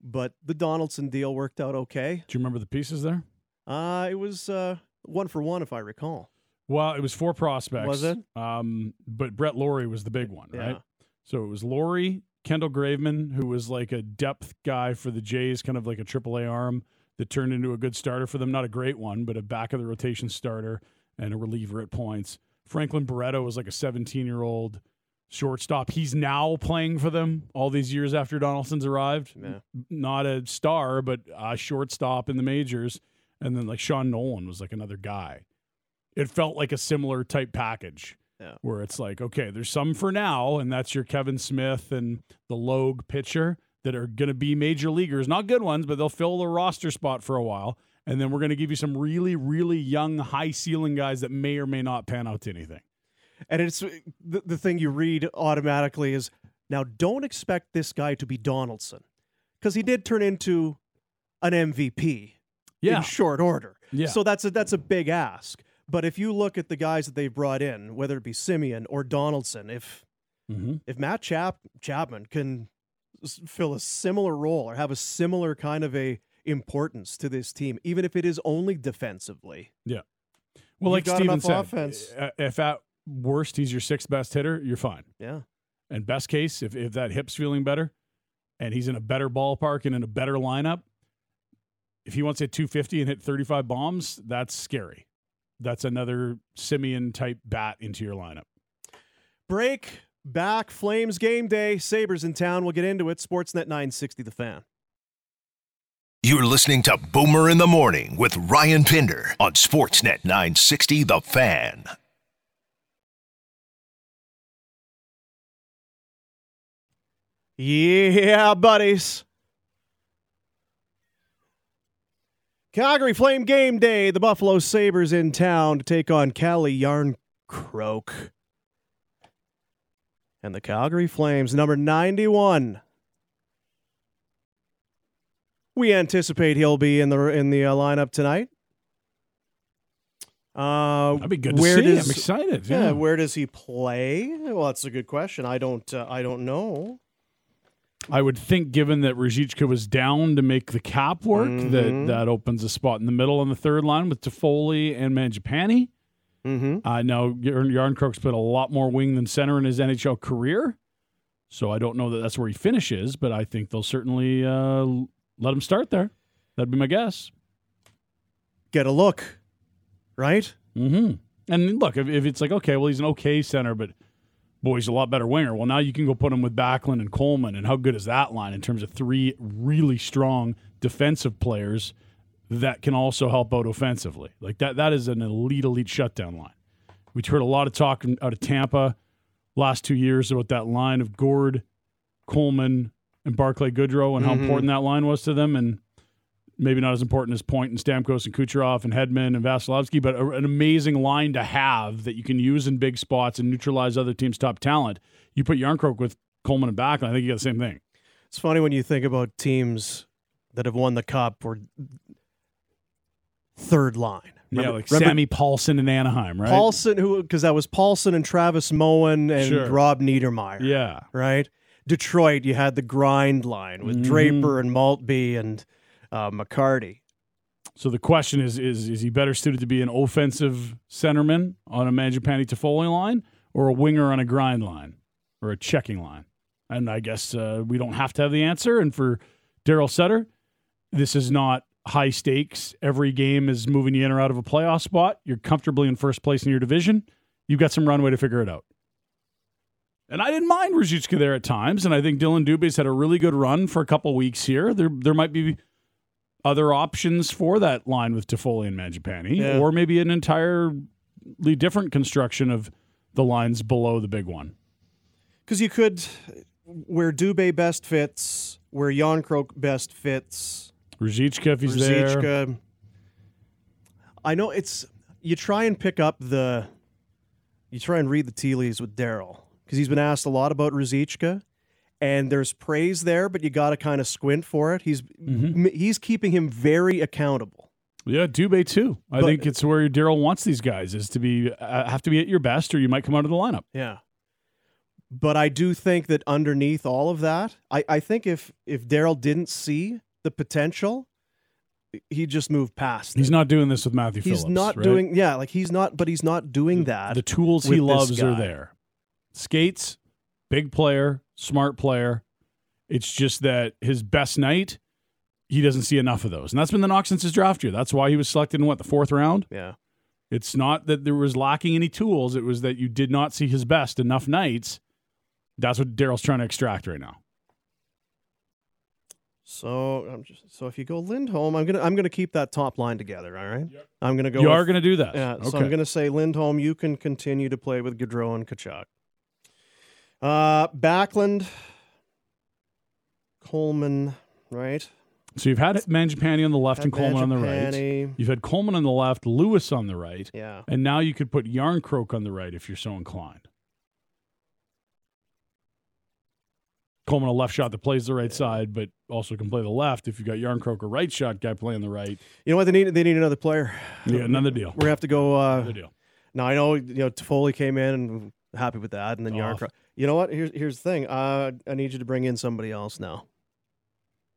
But the Donaldson deal worked out okay. Do you remember the pieces there? Uh, it was uh, one for one, if I recall. Well, it was four prospects. Was it? Um, but Brett Lawrie was the big one, right? So it was Laurie, Kendall Graveman, who was like a depth guy for the Jays, kind of like a AAA arm that turned into a good starter for them. Not a great one, but a back of the rotation starter and a reliever at points. Franklin Barreto was like a 17 year old shortstop. He's now playing for them all these years after Donaldson's arrived. Yeah. Not a star, but a shortstop in the majors. And then like Sean Nolin was like another guy. It felt like a similar type package Yeah. where it's like, okay, there's some for now, and that's your Kevin Smith and the Logue pitcher that are going to be major leaguers. Not good ones, but they'll fill the roster spot for a while. And then we're going to give you some really, really young, high ceiling guys that may or may not pan out to anything. And it's the, the thing you read automatically is now don't expect this guy to be Donaldson because he did turn into an MVP in short order. Yeah. So that's a that's a big ask. But if you look at the guys that they've brought in, whether it be Semien or Donaldson, if Mm-hmm. if Matt Chap Chapman can fill a similar role or have a similar kind of a importance to this team, even if it is only defensively, Yeah. Well, You've like Steven said, offense. if at worst he's your sixth best hitter, you're fine. yeah, And best case, if, if that hip's feeling better and he's in a better ballpark and in a better lineup, if he wants to hit 250 and hit 35 bombs, that's scary. That's another Semien type bat into your lineup. break back Flames game day. Sabres in town. We'll get into it. Sportsnet 960, the fan. You're listening to Boomer in the Morning with Ryan Pinder on Sportsnet 960 The Fan. Yeah, buddies. Calgary Flame game day. The Buffalo Sabres in town to take on Cali Yarn Croak. And the Calgary Flames, number 91. We anticipate he'll be in the in the uh, lineup tonight. Uh, That'd be good to see. does- I'm excited. yeah. Yeah. where does he play? Well, that's a good question. I don't. Uh, I don't know. I would think, given that Ruzicka was down to make the cap work, Mhm. that that opens a spot in the middle on the third line with Toffoli and Mangiapane. Mm-hmm. I know Jarnkrok's put a lot more wing than center in his NHL career, so I don't know that that's where he finishes, but I think they'll certainly uh, let him start there. That'd be my guess. Get a look, right? Mm-hmm. And look, if, if it's like, okay, well, he's an okay center, but boy, he's a lot better winger. Well, now you can go put him with Backlund and Coleman, and how good is that line in terms of three really strong defensive players that can also help out offensively? Like that, that is an elite, elite shutdown line. We've heard a lot of talk out of Tampa last two years about that line of Gourde, Coleman, and Barclay Goodrow and how Mhm. important that line was to them. And maybe not as important as Point and Stamkos and Kucherov and Hedman and Vasilevskiy, but a, an amazing line to have that you can use in big spots and neutralize other teams' top talent. You put Jarnkrok with Coleman and Backlund, I think you got the same thing. It's funny when you think about teams that have won the cup or third line. yeah, Remember- like remember Sammy Pahlsson in Anaheim, right? Pahlsson, who because that was Pahlsson and Travis Moen and Sure. Rob Niedermayer. Yeah. right. Detroit, you had the grind line with Mhm. Draper and Maltby and uh, McCarty. So the question is: is is he better suited to be an offensive centerman on a Mangiapane Toffoli line, or a winger on a grind line, or a checking line? And I guess uh, we don't have to have the answer. And for Daryl Sutter, this is not high stakes. Every game is moving you in or out of a playoff spot. You're comfortably in first place in your division. You've got some runway to figure it out. And I didn't mind Ruzicka there at times, and I think Dillon Dubé's had a really good run for a couple weeks here. There, there might be other options for that line with Toffoli and Mangiapane, Yeah. or maybe an entirely different construction of the lines below the big one. Because you could, where Dubé best fits, where Jarnkrok best fits, Ruzicka, if he's there. I know it's you try and pick up the, you try and read the tea leaves with Daryl because he's been asked a lot about Ruzicka, and there's praise there, but you got to kind of squint for it. He's Mm-hmm. he's keeping him very accountable. Yeah, Dubé too. I But- think it's where Daryl wants these guys is to be uh, have to be at your best, or you might come out of the lineup. Yeah. But I do think that underneath all of that, I, I think if if Daryl didn't see the potential, he just moved past. He's it. not doing this with Matthew He's Phillips. not right? doing yeah, like he's not but he's not doing that. The tools he loves are there. Skates, big player, smart player. It's just that his best night, he doesn't see enough of those, and that's been the knock since his draft year. That's why he was selected in what the fourth round. yeah. It's not that there was lacking any tools; it was that you did not see his best enough nights. That's what Daryl's trying to extract right now. So I'm just so if you go Lindholm, I'm gonna I'm gonna keep that top line together. All right, I'm gonna go. you with- are going to do that. Yeah, okay. so I'm going to say Lindholm, you can continue to play with Gaudreau and Tkachuk. Uh, Backlund, Coleman, right? So you've had Mangiapane on the left and Coleman on the right. You've had Coleman on the left, Lewis on the right, Yeah. and now you could put Jarnkrok on the right if you're so inclined. Coleman a left shot that plays the right side, but also can play the left. If you've got Jarnkrok a right shot guy playing the right, You know what? They need they need another player. yeah, another deal. We're gonna have to go. Uh, Another deal. now I know you know Toffoli came in and happy with that, and then Off. Jarnkrok. You know what? Here's here's the thing. Uh, I need you to bring in somebody else now,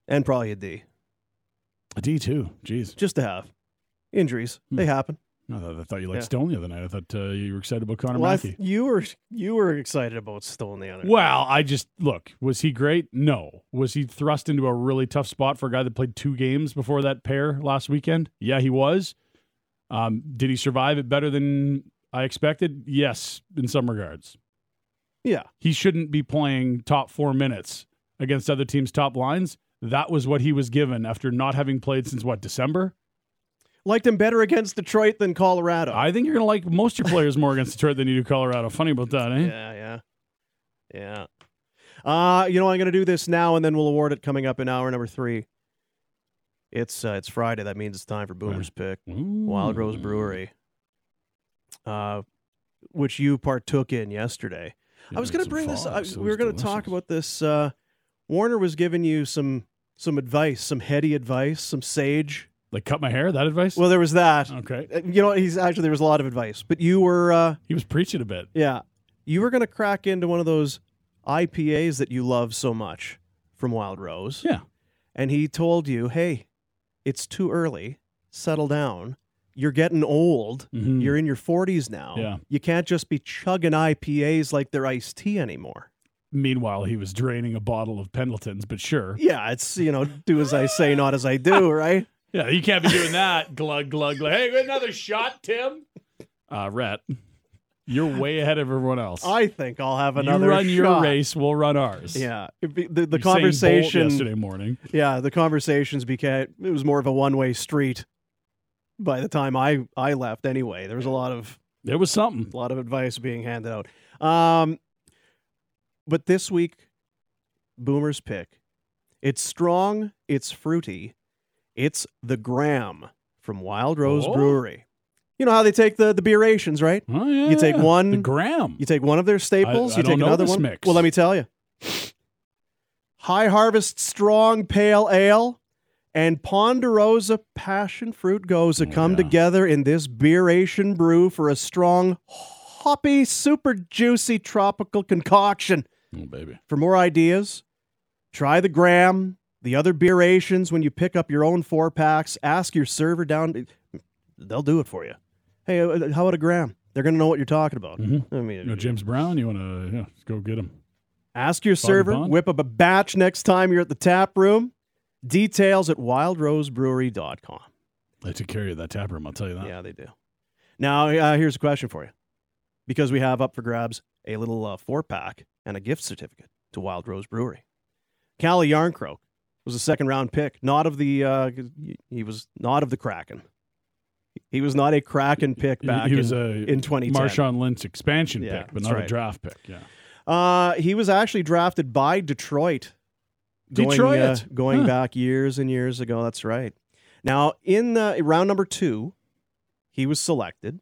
and probably a D, A D too. Jeez. just to have injuries. Hmm. They happen. I thought, I thought you liked Yeah. Stone the other night. I thought uh, you were excited about Connor Well, Mackey. you were you were excited about Stone the other. Night. Well, I just look. Was he great? No. Was he thrust into a really tough spot for a guy that played two games before that pair last weekend? Yeah, he was. Um, did he survive it better than I expected? Yes, in some regards. Yeah. He shouldn't be playing top four minutes against other teams' top lines. That was what he was given after not having played since what December. Liked him better against Detroit than Colorado. I think you're gonna like most of your players more against Detroit than you do Colorado. Funny about that, eh? Yeah, yeah, yeah. Uh, you know, I'm going to do this now, and then we'll award it coming up in hour number three. It's uh, it's Friday. That means it's time for Boomer's pick. Wild Rose Brewery, uh, which you partook in yesterday. I was going to bring this. I, we were going to talk about this. Uh, Warner was giving you some some advice, some heady advice, some sage. Like cut my hair. That advice. Well, there was that. okay. Uh, You know, he's actually there was a lot of advice, but you were. Uh, He was preaching a bit. Yeah. You were going to crack into one of those IPAs that you love so much from Wild Rose. Yeah. And he told you, hey, it's too early. Settle down. You're getting old. Mhm. You're in your 40s now. Yeah. You can't just be chugging IPAs like they're iced tea anymore. Meanwhile, he was draining a bottle of Pendletons, but sure. Yeah, it's, you know, do as I say, not as I do, right? Yeah, you can't be doing that. glug, glug, glug. Hey, another shot, Tim. Uh, Rhett, you're way ahead of everyone else. I think I'll have another you run your race, we'll run ours. Yeah. Be- The, the Usain Bolt conversation. yesterday morning. Yeah, the conversations became it was more of a one way street. By the time I I left, anyway, there was a lot of There was something. a lot of advice being handed out. Um, but this week, Boomer's pick. It's strong. It's fruity. It's the Graham from Wild Rose Oh. Brewery. You know how they take the the beerations, right? Oh, yeah. You take one- The gram. You take one of their staples. I you don't take another one. mix. Well, let me tell you. High Harvest Strong Pale Ale and Ponderosa Passion Fruit Gose Oh, come together in this beeration brew for a strong, hoppy, super juicy tropical concoction. oh, baby. For more ideas, try the Graham, the other beerations when you pick up your own four packs. Ask your server down. They'll do it for you. Hey, uh, how about a Graham? They're going to know what you're talking about. Mhm. I mean, You know, James Brown, you want to yeah, go get him. Ask your server, Bond? whip up a batch next time you're at the tap room. Details at wildrosebrewery.com. They took care of that tap room, I'll tell you that. Yeah, they do. Now, uh, here's a question for you. Because we have up for grabs a little uh, four pack and a gift certificate to Wild Rose Brewery. Calle Jarnkrok was a second round pick, not of the, uh, he was not of the Kraken. He was not a Kraken pick back he, was in, a in 2010. Marshawn Lynch expansion Yeah, pick, but not a draft pick. Yeah. Uh, he was actually drafted by Detroit. Going, Detroit? uh, going Huh. back years and years ago. That's right. Now, in the round number two, he was selected.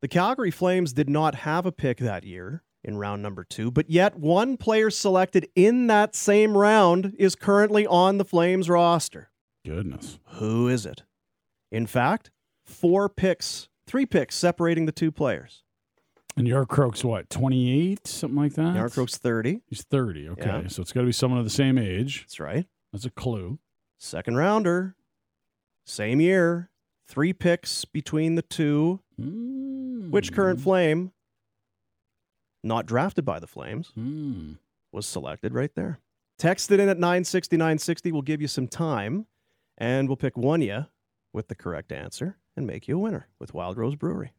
The Calgary Flames did not have a pick that year in round number two. But yet, one player selected in that same round is currently on the Flames roster. Goodness. Who is it? In fact, four picks, three picks separating the two players. And Jarnkrok's what, 28, something like that? Jarnkrok's 30. He's 30. Okay. Yeah. So it's got to be someone of the same age. That's right. That's a clue. Second rounder, same year, three picks between the two. Mm. Which current Flame, not drafted by the Flames, Mm. was selected right there. Text it in at 960 960. We'll give you some time and we'll pick one you with the correct answer and make you a winner with Wild Rose Brewery.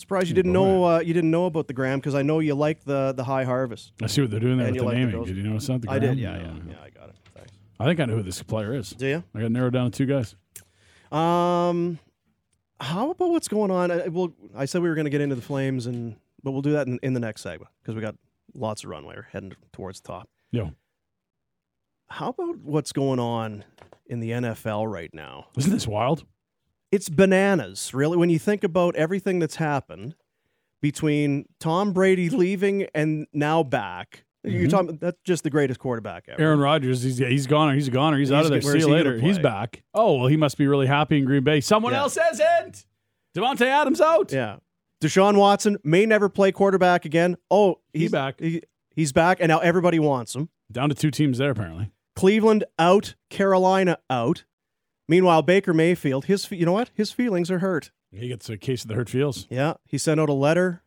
Surprised you didn't know uh, you didn't know about the gram because I know you like the the high harvest. I see what they're doing there And with you the like the naming. girls. did you notice that? The I did, yeah, yeah, yeah. I got it. Thanks. I think I know who this player is. Do you? I got narrowed down to two guys. Um, how about what's going on? I, well, I said we were going to get into the flames, and but we'll do that in, in the next segment because we got lots of runway. We're heading towards the top. Yo, How about what's going on in the NFL right now? isn't this wild? It's bananas, really. When you think about everything that's happened between Tom Brady leaving and now back, you're Mhm. talking that's just the greatest quarterback ever. Aaron Rodgers, he's he's gone. He's a goner. He's, out of there. See you he later. He's back. Oh well, he must be really happy in Green Bay. Someone Yeah. else isn't. Davante Adams out. Yeah. Deshaun Watson may never play quarterback again. Oh, He's he's back. He, he's back, and now everybody wants him. Down to two teams there apparently. Cleveland out, Carolina out. Meanwhile, Baker Mayfield, his you know what? His feelings are hurt. He gets a case of the hurt feels. Yeah, he sent out a letter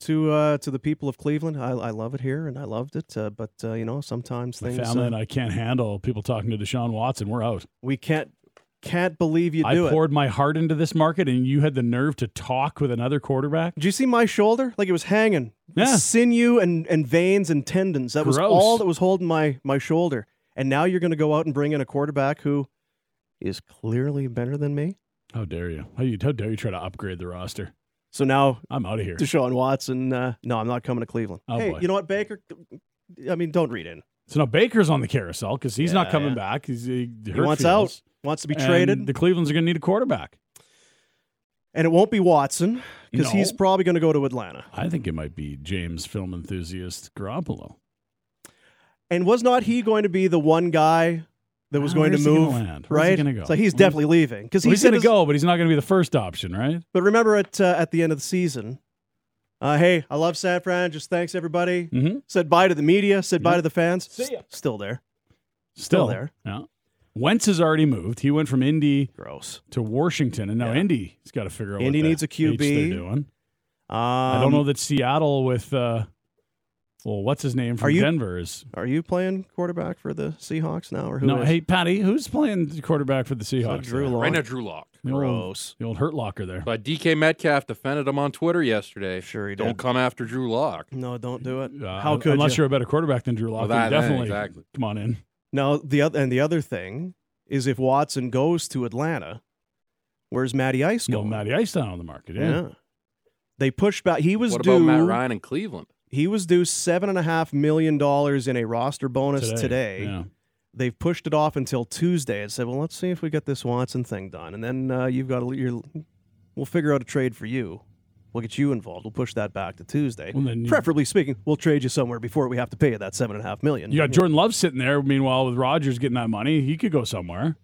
to uh, to the people of Cleveland. I, I love it here, and I loved it. Uh, but uh, you know, sometimes My things family uh, and I can't handle people talking to Deshaun Watson. We're out. we can't can't believe you I do it. I poured my heart into this market, and you had the nerve to talk with another quarterback. Did you see my shoulder? Like it was hanging. Yeah. Sinew and, and veins and tendons. That was all that was holding my my shoulder. And now you're going to go out and bring in a quarterback who is clearly better than me. How dare you? How you? How dare you try to upgrade the roster? So now I'm out of here. Deshaun Watson. Uh, no, I'm not coming to Cleveland. Oh, hey, boy. you know what, Baker? I mean, don't read in. So now Baker's on the carousel because he's not coming yeah. back. He's he, He wants feels. out. Wants to be And traded, The Cleveland's are going to need a quarterback. and it won't be Watson because No. he's probably going to go to Atlanta. I think it might be James film enthusiast Garoppolo. And was not he going to be the one guy that was Ah, going to move? land? Where's he gonna go? So he's definitely leaving because Well, he's he's going to go, but he's not going to be the first option, right? But remember at uh, at the end of the season, uh, hey, I love San Fran. Just thanks everybody. Mm-hmm. Said bye to the media. Said bye to the fans. See ya. S- Still there. Still there. Yeah. Wentz has already moved. He went from Indy Gross. to Washington, and now Yeah. Indy's got to figure out. Indy needs a QB. They're doing. Um, I don't know that Seattle with. Uh, well, what's his name from Are you- Denver is Are you playing quarterback for the Seahawks now, or who? no. is? Hey, Patty, who's playing quarterback for the Seahawks? Drew there? Lock. Right now, Drew Lock. The old, Gross. the old hurt locker there. But DK Metcalf defended him on Twitter yesterday. Sure he Don't did. come after Drew Lock. No, don't do it. Uh, How could unless you? are a better quarterback than Drew Lock, Well, that- then definitely exactly. come on in. Now the other and the other thing is if Watson goes to Atlanta, where's Matty Ice No, going? Matty Ice down on the market. Yeah. yeah. They pushed back. He was What due. about Matt Ryan in Cleveland? He was due seven and a half million dollars in a roster bonus today. Yeah. They've pushed it off until Tuesday and said, "Well, let's see if we get this Watson thing done, and then uh, you've got to, you're, we'll figure out a trade for you. We'll get you involved. We'll push that back to Tuesday. Well, you- Preferably speaking, we'll trade you somewhere before we have to pay you that seven and a half million. You got Jordan Love sitting there. Meanwhile, with Rodgers getting that money, he could go somewhere.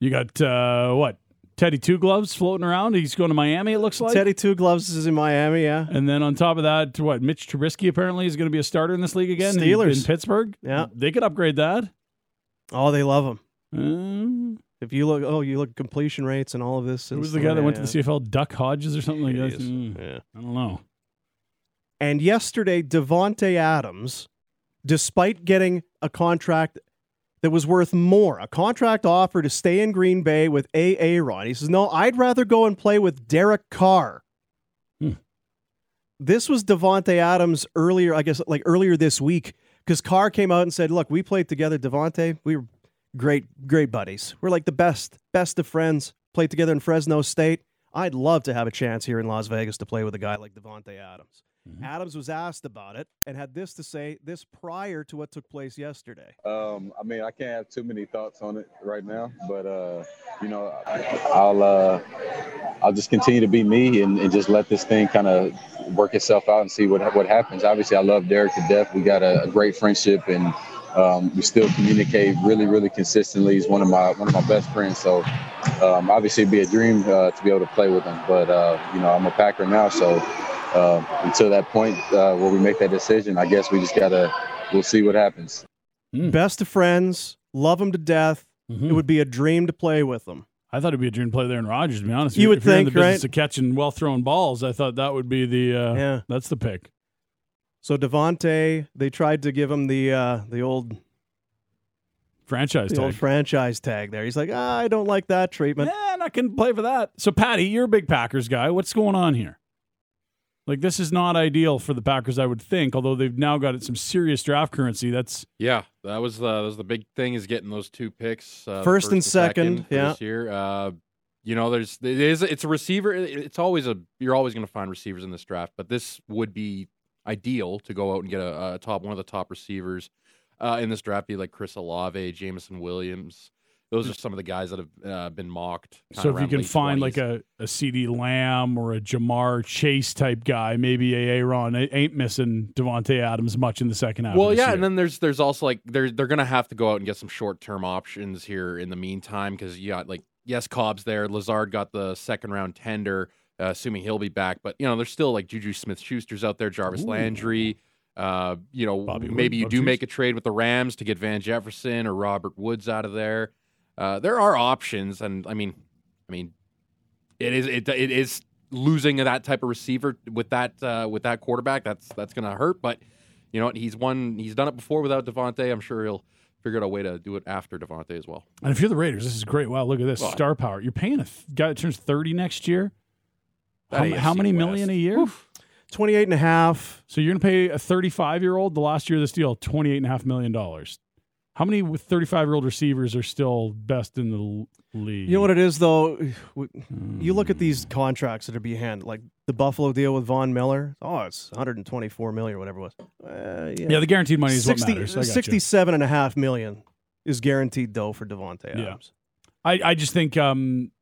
You got uh, what? Teddy Two Gloves floating around. He's going to Miami. It looks like. Teddy Two Gloves is in Miami. Yeah, And then on top of that, what? Mitch Trubisky apparently is going to be a starter in this league again. in- Steelers. in, Pittsburgh. Yeah. they could upgrade that. oh, they love him. Uh, If you look, oh, you look at completion rates and all of this. who was the guy that went to the CFL? Duck Hodges or something like that. Mm, Yeah. I don't know. And yesterday, Davante Adams, despite getting a contract that was worth more, a contract offer to stay in Green Bay with A. Ron, he says, "No, I'd rather go and play with Derek Carr." Hmm. This was Davante Adams earlier, I guess, like earlier this week, because Carr came out and said, "Look, we played together, Davante. We were great, great buddies. We're like the best, best of friends. Played together in Fresno State. I'd love to have a chance here in Las Vegas to play with a guy like Davante Adams." Mhm. Adams was asked about it and had this to say this prior to what took place yesterday. Um, I mean, I can't have too many thoughts on it right now, but uh, you know, I'll uh, I'll just continue to be me and, and just let this thing kind of work itself out and see what what happens. Obviously, I love Derek to death. We got a, a great friendship and um, we still communicate really, really consistently. He's one of my one of my best friends. So um, obviously, it'd be a dream uh, to be able to play with him. But uh, you know, I'm a Packer now, so. Uh, until that point uh, where we make that decision, I guess we just gotta we'll see what happens. Hmm. Best of friends, love them to death. Mhm. It would be a dream to play with them. I thought it'd be a dream to play there in Rodgers. To be honest, You If would you're in the business right? of catching well thrown balls. I thought that would be the uh, Yeah. That's the pick. So Davante, they tried to give him the uh, the old Franchise the old tag. franchise tag there. He's like, ah, I don't like that treatment. Yeah, not going to play for that. So, Patty, you're a big Packers guy. What's going on here? Like, this is not ideal for the Packers, I would think. Although they've now got some serious draft currency. That's Yeah, that was uh, that was the big thing is getting those two picks, uh, the First and and second, yeah. this year. Uh, you know, there's it is it's a receiver. It's always a you're always going to find receivers in this draft, but this would be ideal to go out and get a, a top one of the top receivers uh, in this draft, be like Chris Olave, Jameson Williams. Those are some of the guys that have uh, been mocked. so if you can find 20s. like a, a CeeDee Lamb or a Ja'Marr Chase type guy, maybe a Aaron ain't missing Davante Adams much in the second half. Well, yeah, year. and then there's there's also like they're they're gonna have to go out and get some short term options here in the meantime because you got like yes, Cobb's there. Lazard got the second round tender, uh, assuming he'll be back. But you know, there's still like Juju Smith Schuster's out there, Jarvis Ooh. Landry. Uh, you know, Bobby Wood, maybe you Bob do make a trade with the Rams to get Van Jefferson or Robert Woods out of there. Uh, there are options, and I mean, I mean, it is it it is losing that type of receiver with that uh, with that quarterback. That's that's gonna hurt, but you know what? He's won. He's done it before without Davante. I'm sure he'll figure out a way to do it after Davante as well. And if you're the Raiders, this is great. Wow, look at this Well, star power. You're paying a th- guy that turns 30 next year. How, how many West. million a year? 28 and a half. So you're going to pay a 35 year old the last year of this deal 28 and a half million dollars. How many 35 year old receivers are still best in the league? You know what it is, though? You look at these contracts that are being handed, like the Buffalo deal with Von Miller. Oh, it's 124 million or whatever it was. Uh, yeah. Yeah, the guaranteed money is 60, what matters. I got you. 67 and a half million is guaranteed dough for Davante Yeah. Adams. I, I just think um,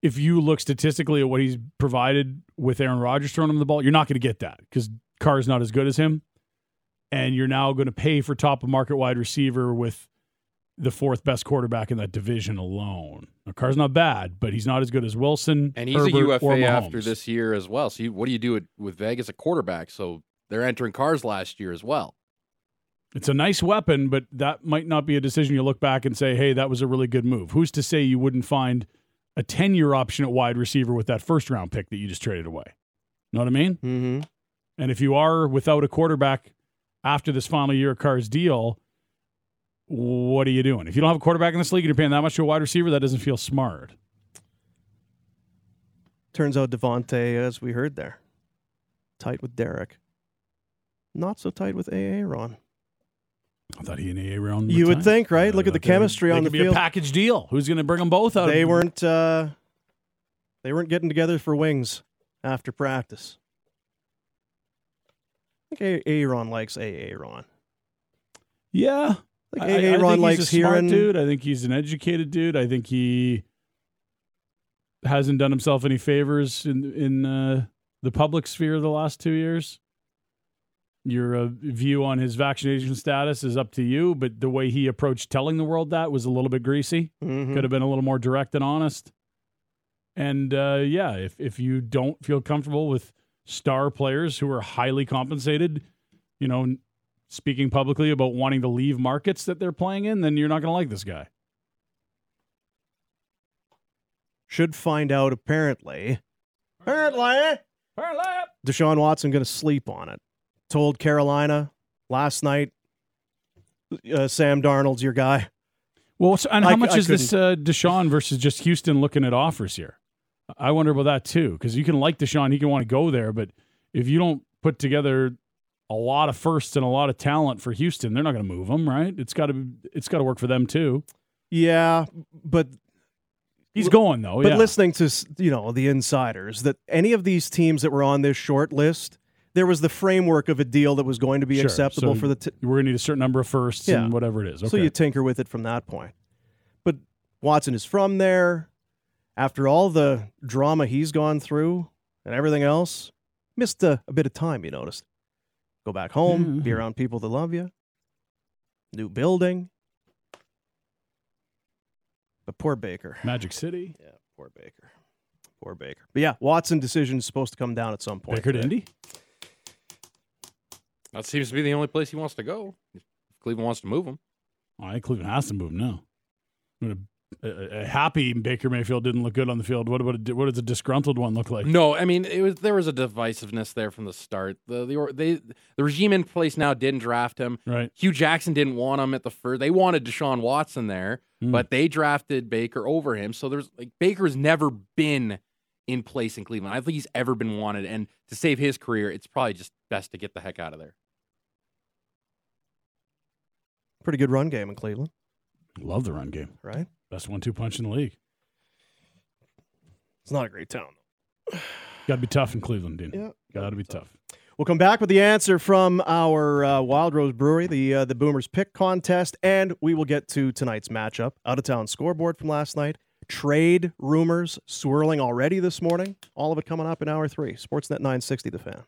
if you look statistically at what he's provided with Aaron Rodgers throwing him the ball, you're not going to get that because Carr's not as good as him. And you're now going to pay for top of market wide receiver with the fourth best quarterback in that division alone. Now, Carr's not bad, but he's not as good as Wilson. And he's Herbert, a UFA after this year as well. So you, what do you do with, with Vegas at quarterback? So they're entering Carr's last year as well. It's a nice weapon, but that might not be a decision you look back and say, hey, that was a really good move. Who's to say you wouldn't find a 10 year option at wide receiver with that first round pick that you just traded away? Know what I mean? Mm-hmm. And if you are without a quarterback after this final year of Carr's deal, what are you doing? If you don't have a quarterback in this league and you're paying that much to a wide receiver, that doesn't feel smart. Turns out Davante, as we heard there, tight with Derek. Not so tight with AA Ron. I thought he and AA were on. You would think, right? Look at the thought they would- chemistry they on the be field. a package deal. Who's going to bring them both out? They weren't. Uh, they weren't getting together for wings after practice. I think A- Aaron likes AA Ron. Yeah. I I, think I- I AA Ron think likes he's a smart dude. I think he's an educated dude. I think he hasn't done himself any favors in in uh, the public sphere the last two years. Your uh, view on his vaccination status is up to you, but the way he approached telling the world that was a little bit greasy. Mhm. Could have been a little more direct and honest. And uh, yeah, if if you don't feel comfortable with star players who are highly compensated, you know, speaking publicly about wanting to leave markets that they're playing in, then you're not going to like this guy. Should find out apparently. Apparently, Apparently. Deshaun Watson going to sleep on it. Told Carolina last night. Uh, Sam Darnold's your guy. Well, so, and how c- much I is this uh, Deshaun versus just Houston looking at offers here? I wonder about that too, because you can like Deshaun, he can want to go there, but if you don't put together a lot of firsts and a lot of talent for Houston, they're not going to move him, right? It's got to it's got to work for them too. Yeah, but He's going though. but yeah. listening to you know the insiders that any of these teams that were on this short list, there was the framework of a deal that was going to be Sure, acceptable so for the. T- We're going to need a certain number of firsts Yeah. and whatever it is. Okay. So you tinker with it from that point. But Watson is from there. After all the drama he's gone through and everything else, missed a, a bit of time. You noticed. Go back home, be mm-hmm. around people that love you. New building. But poor Baker. Magic City, Yeah, poor Baker. Poor Baker. But yeah, Watson decision is supposed to come down at some point. Baker to. Indy. That seems to be the only place he wants to go. If Cleveland wants to move him. I think Cleveland has to move him now. I mean, A, a, a happy Baker Mayfield didn't look good on the field. What about a, what does a disgruntled one look like? No, I mean it was there was a divisiveness there from the start. The the they the regime in place now didn't draft him. Right. Hue Jackson didn't want him at the first. They wanted Deshaun Watson there, Hmm. but they drafted Baker over him. So there's like Baker's never been in place in Cleveland. I don't think he's ever been wanted. And to save his career, it's probably just best to get the heck out of there. Pretty good run game in Cleveland, Love the run game. right? Best one-two punch in the league. It's not a great town. Got to be tough in Cleveland, Dean. Yeah, Got to be tough. We'll come back with the answer from our uh, Wild Rose Brewery, the uh, the Boomers pick contest, and we will get to tonight's matchup. Out of town scoreboard from last night. Trade rumors swirling already this morning. All of it coming up in hour three. Sportsnet 960, the fan.